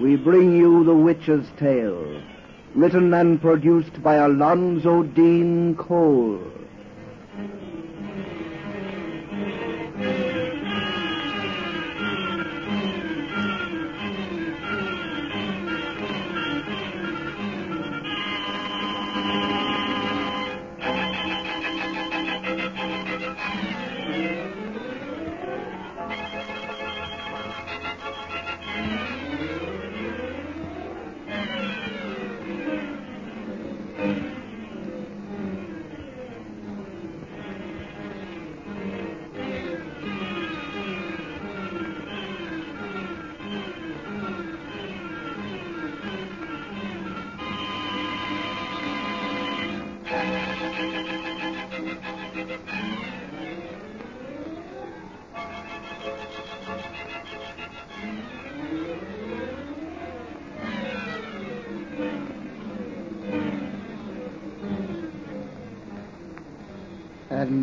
We bring you The Witch's Tale, written and produced by Alonzo Deen Cole.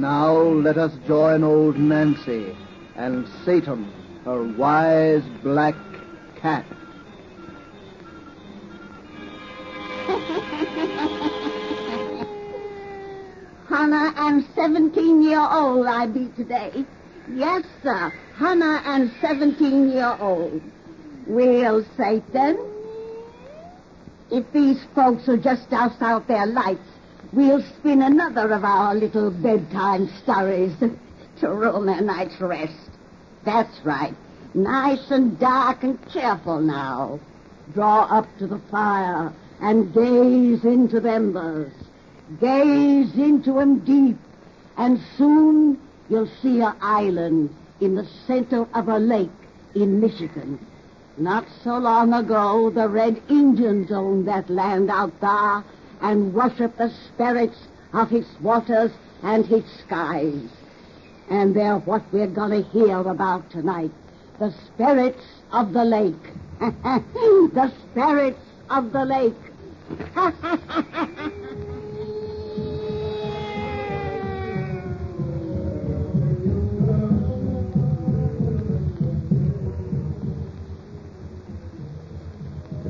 Now let us join old Nancy and Satan, her wise black cat. Hannah I'm 17 year old I be today. Yes, sir. Hannah and 17 year old. Well, Satan, if these folks will just out their lights, we'll spin another of our little bedtime stories to ruin their night's rest. That's right. Nice and dark and cheerful now. Draw up to the fire and gaze into the embers. Gaze into 'em deep, and soon you'll see a island in the center of a lake in Michigan. Not so long ago, the Red Indians owned that land out there and worship the spirits of its waters and its skies. And they're what we're going to hear about tonight. The spirits of the lake. the spirits of the lake.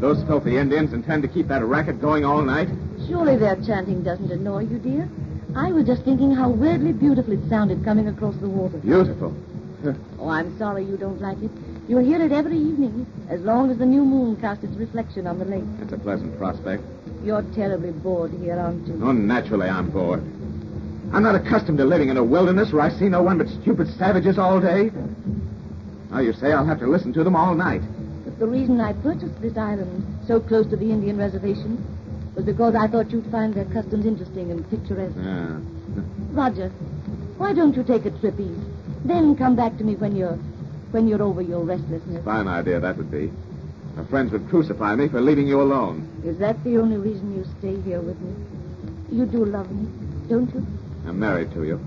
Those filthy Indians intend to keep that racket going all night? Surely their chanting doesn't annoy you, dear. I was just thinking how weirdly beautiful it sounded coming across the water. Beautiful. Oh, I'm sorry you don't like it. You'll hear it every evening, as long as the new moon casts its reflection on the lake. It's a pleasant prospect. You're terribly bored here, aren't you? Oh, naturally I'm bored. I'm not accustomed to living in a wilderness where I see no one but stupid savages all day. Now you say I'll have to listen to them all night. But the reason I purchased this island so close to the Indian reservation was because I thought you'd find their customs interesting and picturesque. Yeah. Roger, why don't you take a trip east? Then come back to me when you're when you're over your restlessness. Fine idea that would be. My friends would crucify me for leaving you alone. Is that the only reason you stay here with me? You do love me. don't you? I'm married to you.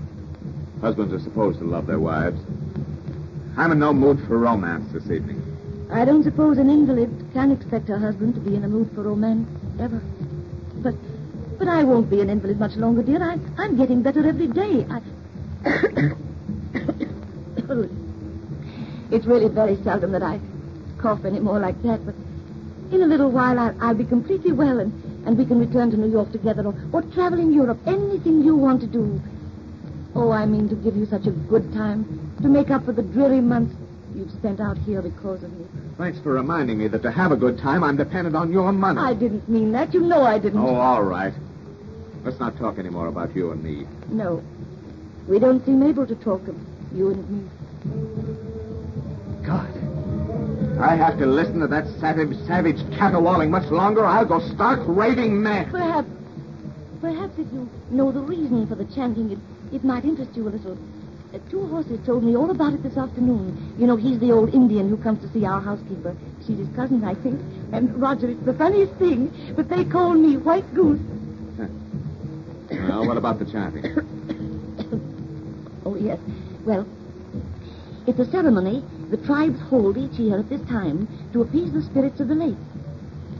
Husbands are supposed to love their wives. I'm in no mood for romance this evening. I don't suppose an invalid can expect her husband to be in a mood for romance, ever. But but I won't be an invalid much longer, dear. I, I'm getting better every day. I... it's really very seldom that I cough any more like that, but in a little while I'll, I'll be completely well and, and we can return to New York together or, or travel in Europe. Anything you want to do. Oh, I mean to give you such a good time, to make up for the dreary months you've spent out here because of me. Thanks for reminding me that to have a good time, I'm dependent on your money. I didn't mean that. You know I didn't. Oh, all right. Let's not talk any more about you and me. No. We don't seem able to talk of you and me. God. I have to listen to that savage, savage caterwauling much longer, I'll go stark raving mad. Perhaps, perhaps if you know the reason for the chanting, it, it might interest you a little. Uh, two horses told me all about it this afternoon. You know, he's the old Indian who comes to see our housekeeper. She's his cousin, I think. And, Roger, it's the funniest thing, but they call me White Goose. Well, what about the chanting? oh, yes. Well, it's a ceremony the tribes hold each year at this time to appease the spirits of the lake.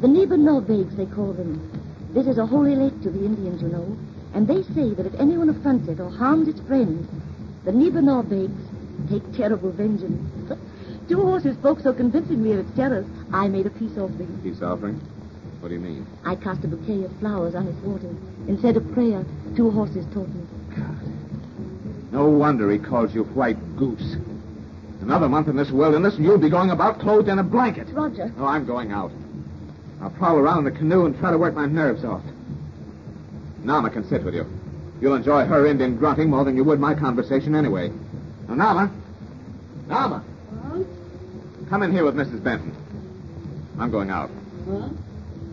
The Nibanor they call them. This is a holy lake to the Indians, you know, and they say that if anyone affronts it or harms its friends, the Nibanor take terrible vengeance. Two horses spoke so convincingly of its terrors, I made a peace offering. Peace offering? What do you mean? I cast a bouquet of flowers on its water. said a prayer, two horses taught me. God. No wonder he calls you White Goose. Another month in this wilderness, and you'll be going about clothed in a blanket. Roger. No, I'm going out. I'll prowl around in the canoe and try to work my nerves off. Nama can sit with you. You'll enjoy her Indian grunting more than you would my conversation anyway. Now, Nama. Nama. Huh? Come in here with Mrs. Benton. I'm going out. Huh?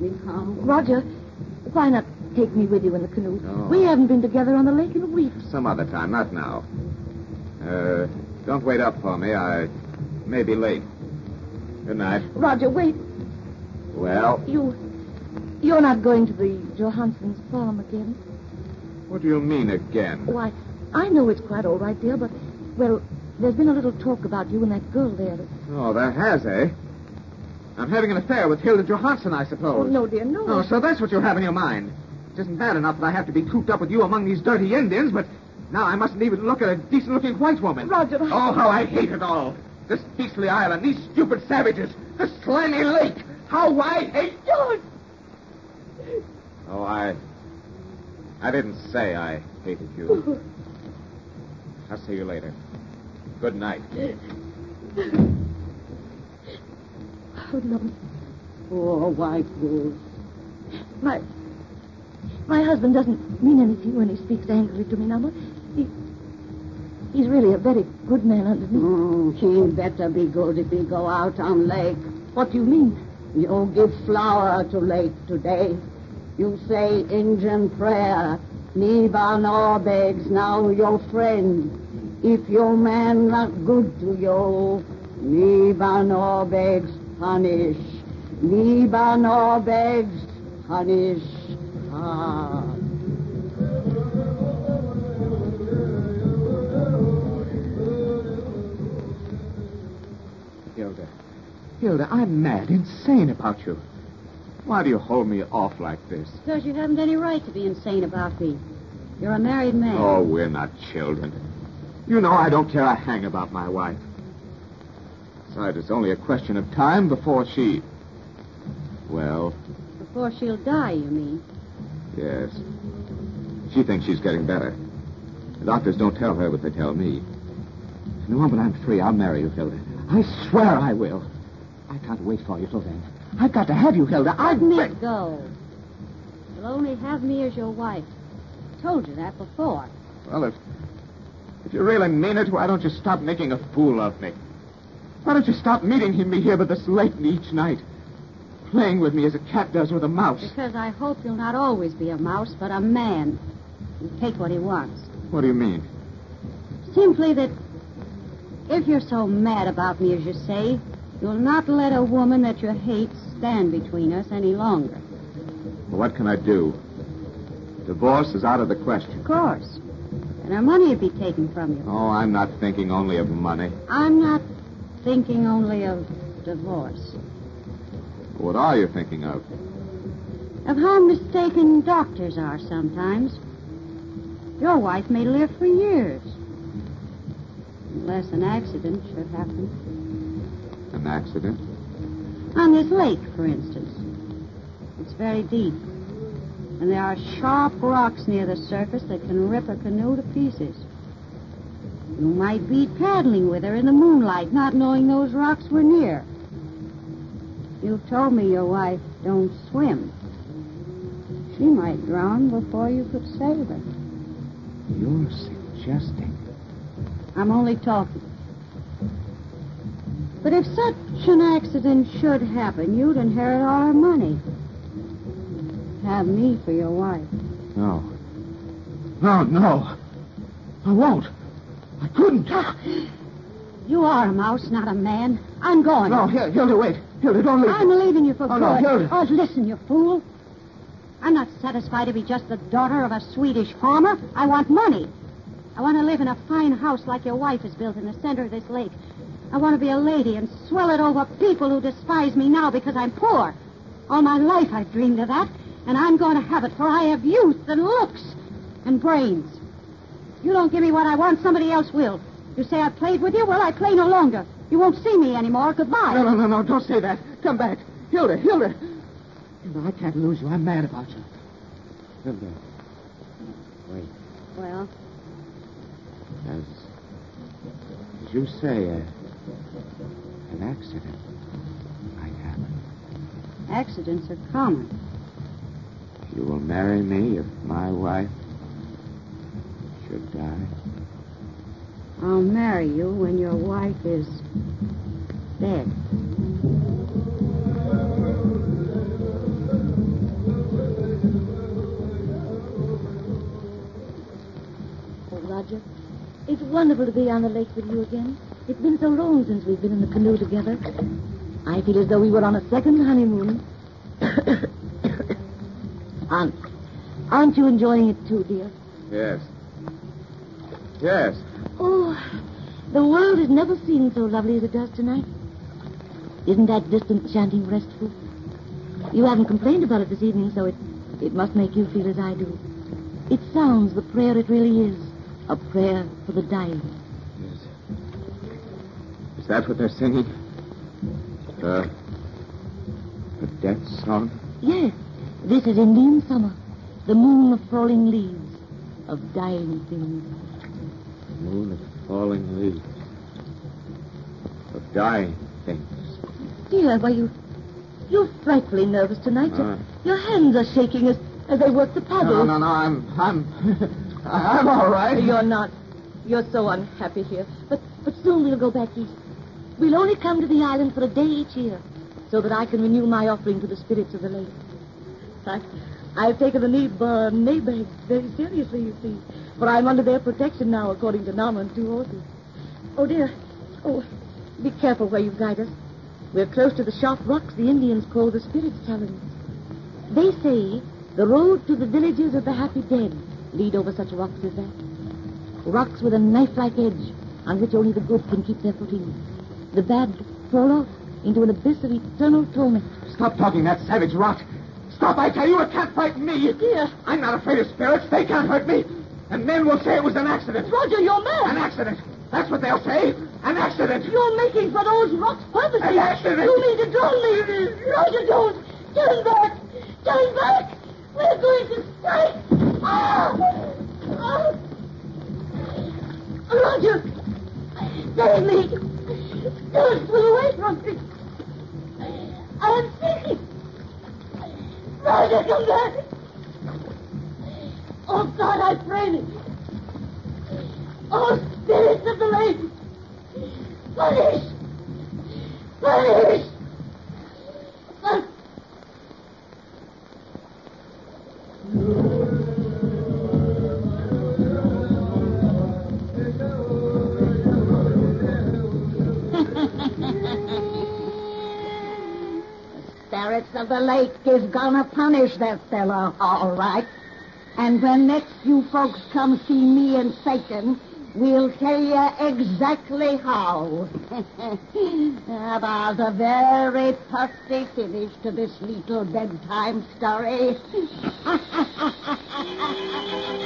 We come. Roger, why not take me with you in the canoe? Oh. We haven't been together on the lake in a week. Some other time, not now. Uh, don't wait up for me. I may be late. Good night. Roger, wait. Well, You. You're not going to the Johansson's farm again? What do you mean again? Why, I know it's quite all right, dear, but, well, there's been a little talk about you and that girl there. Oh, there has, eh? I'm having an affair with Hilda Johansson, I suppose. Oh, no, dear, no. Oh, so that's what you have in your mind. It isn't bad enough that I have to be cooped up with you among these dirty Indians, but now I mustn't even look at a decent-looking white woman. Roger. Oh, how I hate it all. This beastly island, these stupid savages, this slimy lake. How I hate... George! Oh, I... I didn't say I hated you. I'll see you later. Good night. Oh, no. Poor white goose. My. My husband doesn't mean anything when he speaks angrily to me, Nama. He. He's really a very good man underneath. Mm, he better be good if he go out on lake. What do you mean? You give flower to lake today. You say Indian prayer. Niba begs now your friend. If your man not good to you, Niba begs punish. Niba begs punish. Ah. Hilda. Hilda, I'm mad, insane about you. Why do you hold me off like this? Because you haven't any right to be insane about me. You're a married man. Oh, we're not children. You know I don't care a hang about my wife. Besides, it's only a question of time before she. Well, Before she'll die, you mean. yes. She thinks she's getting better. The doctors don't tell her what they tell me. The moment I'm free, I'll marry you, Hilda. I swear I will. I can't wait for you till then. I've got to have you, Hilda. I've Let me go. You'll only have me as your wife. Told you that before. Well, if if you really mean it, why don't you stop making a fool of me? Why don't you stop meeting him me here by this lake each night? Playing with me as a cat does with a mouse. Because I hope you'll not always be a mouse, but a man. You take what he wants. What do you mean? Simply that if you're so mad about me as you say, you'll not let a woman that you hate stand between us any longer. What can I do? Divorce is out of the question. Of course. And our money would be taken from you. Oh, I'm not thinking only of money. I'm not thinking only of divorce. What are you thinking of? Of how mistaken doctors are sometimes. Your wife may live for years. Unless an accident should happen. An accident? On this lake, for instance. It's very deep. And there are sharp rocks near the surface that can rip a canoe to pieces. You might be paddling with her in the moonlight, not knowing those rocks were near. You told me your wife don't swim. She might drown before you could save her. You're suggesting. I'm only talking. But if such an accident should happen, you'd inherit all our money. Have me for your wife. No. No, no. I won't. I couldn't. Ah! You are a mouse, not a man. I'm going. No, Hilda, Hilda, wait. Hilda, don't leave. I'm leaving you for Oh, good. no, Hilda. Oh, listen, you fool. I'm not satisfied to be just the daughter of a Swedish farmer. I want money. I want to live in a fine house like your wife has built in the center of this lake. I want to be a lady and swell it over people who despise me now because I'm poor. All my life I've dreamed of that, and I'm going to have it, for I have youth and looks and brains. You don't give me what I want, somebody else will. You say I played with you? Well, I play no longer. You won't see me anymore. Goodbye. No, no, no, no. Don't say that. Come back. Hilda, Hilda. Hilda, I can't lose you. I'm mad about you. Hilda. Wait. Well, As, as you say, uh, an accident might happen. accidents are common. You will marry me if my wife should die. I'll marry you when your wife is dead. Oh, Roger, it's wonderful to be on the lake with you again. It's been so long since we've been in the canoe together. I feel as though we were on a second honeymoon. Aunt, aren't you enjoying it too, dear? Yes. Yes. Oh, the world has never seemed so lovely as it does tonight. Isn't that distant chanting restful? You haven't complained about it this evening, so it, it must make you feel as I do. It sounds the prayer it really is. A prayer for the dying. Is, that what they're singing? The, death song? Yes, this is Indian summer. The moon of falling leaves, of dying things. The moon of falling leaves. Of dying things. Dear, why you... You're frightfully nervous tonight. Your- Uh. Your hands are shaking as, as they work the paddle. No, no, no. I'm, I'm, I'm all right. You're not. You're so unhappy here. But but soon we'll go back east. We'll only come to the island for a day each year, so that I can renew my offering to the spirits of the lake. I, I've taken the need uh, Nabag very seriously, you see. For I'm under their protection now, according to Nama and two horses. Oh, dear. Oh, be careful where you guide us. We're close to the sharp rocks the Indians call the Spirit's Talons. They say the road to the villages of the happy dead lead over such rocks as that. Rocks with a knife-like edge on which only the good can keep their footing. The bad fall off into an abyss of eternal torment. Stop talking that savage rot. Stop, I tell you. It can't frighten me. Dear. I'm not afraid of spirits. They can't hurt me. And men will say it was an accident. Roger, you're mad. An accident. That's what they'll say. An accident. You're making for those rocks purposely. An accident. You mean to drown me. Roger, don't. Turn back. Turn back. We're going to strike. Ah! Ah! Roger, save me. Don't pull away from me. I'm sinking. Roger, come back. Oh, God, I pray thee. Oh, spirits of the. Punish! Punish! Punish! The lake is gonna punish that fellow, all right. And when next you folks come see me and Satan, we'll tell you exactly how. About a very pussy finish to this little bedtime story.